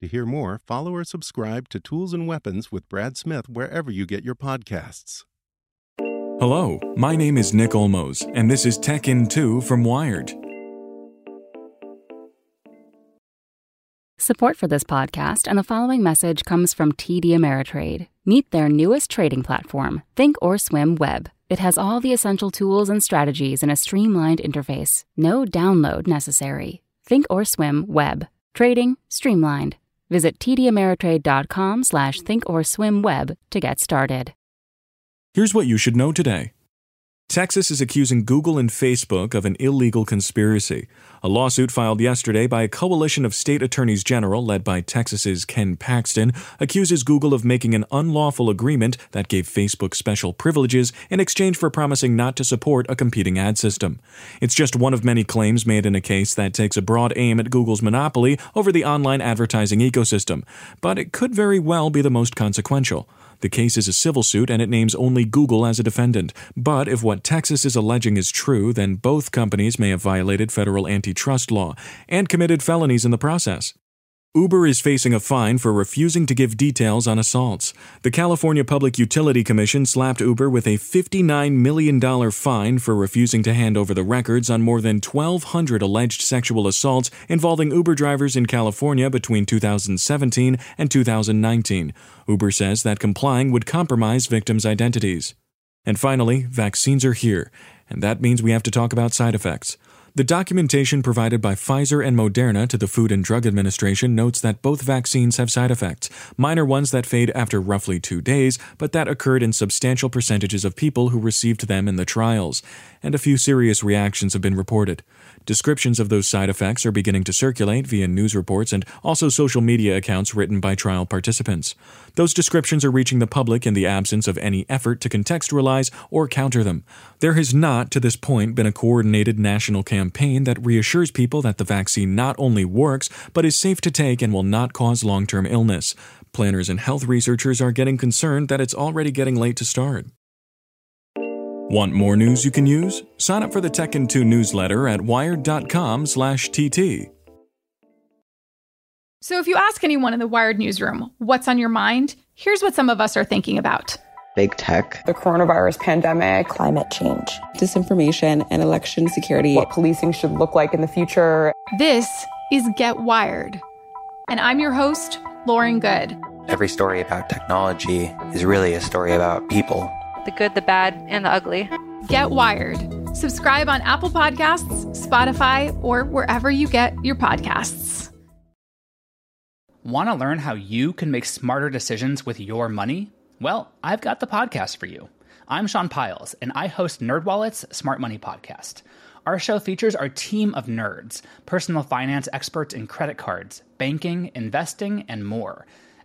To hear more, follow or subscribe to Tools and Weapons with Brad Smith wherever you get your podcasts. Hello, my name is Nick Olmos, and this is Tech in 2 from Wired. Support for this podcast and the following message comes from TD Ameritrade. Meet their newest trading platform, Thinkorswim Web. It has all the essential tools and strategies in a streamlined interface. No download necessary. Thinkorswim Web. Trading streamlined. Visit tdameritrade.com slash thinkorswimweb to get started. Here's what you should know today. Texas is accusing Google and Facebook of an illegal conspiracy. A lawsuit filed yesterday by a coalition of state attorneys general led by Texas's Ken Paxton accuses Google of making an unlawful agreement that gave Facebook special privileges in exchange for promising not to support a competing ad system. It's just one of many claims made in a case that takes a broad aim at Google's monopoly over the online advertising ecosystem, but it could very well be the most consequential. The case is a civil suit and it names only Google as a defendant. But if what Texas is alleging is true, then both companies may have violated federal antitrust law and committed felonies in the process. Uber is facing a fine for refusing to give details on assaults. The California Public Utility Commission slapped Uber with a $59 million fine for refusing to hand over the records on more than 1,200 alleged sexual assaults involving Uber drivers in California between 2017 and 2019. Uber says that complying would compromise victims' identities. And finally, vaccines are here, and that means we have to talk about side effects. The documentation provided by Pfizer and Moderna to the Food and Drug Administration notes that both vaccines have side effects, minor ones that fade after roughly two days, but that occurred in substantial percentages of people who received them in the trials, and a few serious reactions have been reported. Descriptions of those side effects are beginning to circulate via news reports and also social media accounts written by trial participants. Those descriptions are reaching the public in the absence of any effort to contextualize or counter them. There has not, to this point, been a coordinated national campaign that reassures people that the vaccine not only works, but is safe to take and will not cause long term illness. Planners and health researchers are getting concerned that it's already getting late to start. Want more news you can use? Sign up for the Tech in 2 newsletter at wired.com/tt. So if you ask anyone in the Wired newsroom what's on your mind, here's what some of us are thinking about. Big tech, the coronavirus pandemic, climate change, disinformation, and election security. What policing should look like in the future. This is Get Wired. And I'm your host, Lauren Goode. Every story about technology is really a story about people the good, the bad, and the ugly. Get Wired. Subscribe on Apple Podcasts, Spotify, or wherever you get your podcasts. Want to learn how you can make smarter decisions with your money? Well, I've got the podcast for you. I'm Sean Pyles, and I host NerdWallet's Smart Money Podcast. Our show features our team of nerds, personal finance experts in credit cards, banking, investing, and more –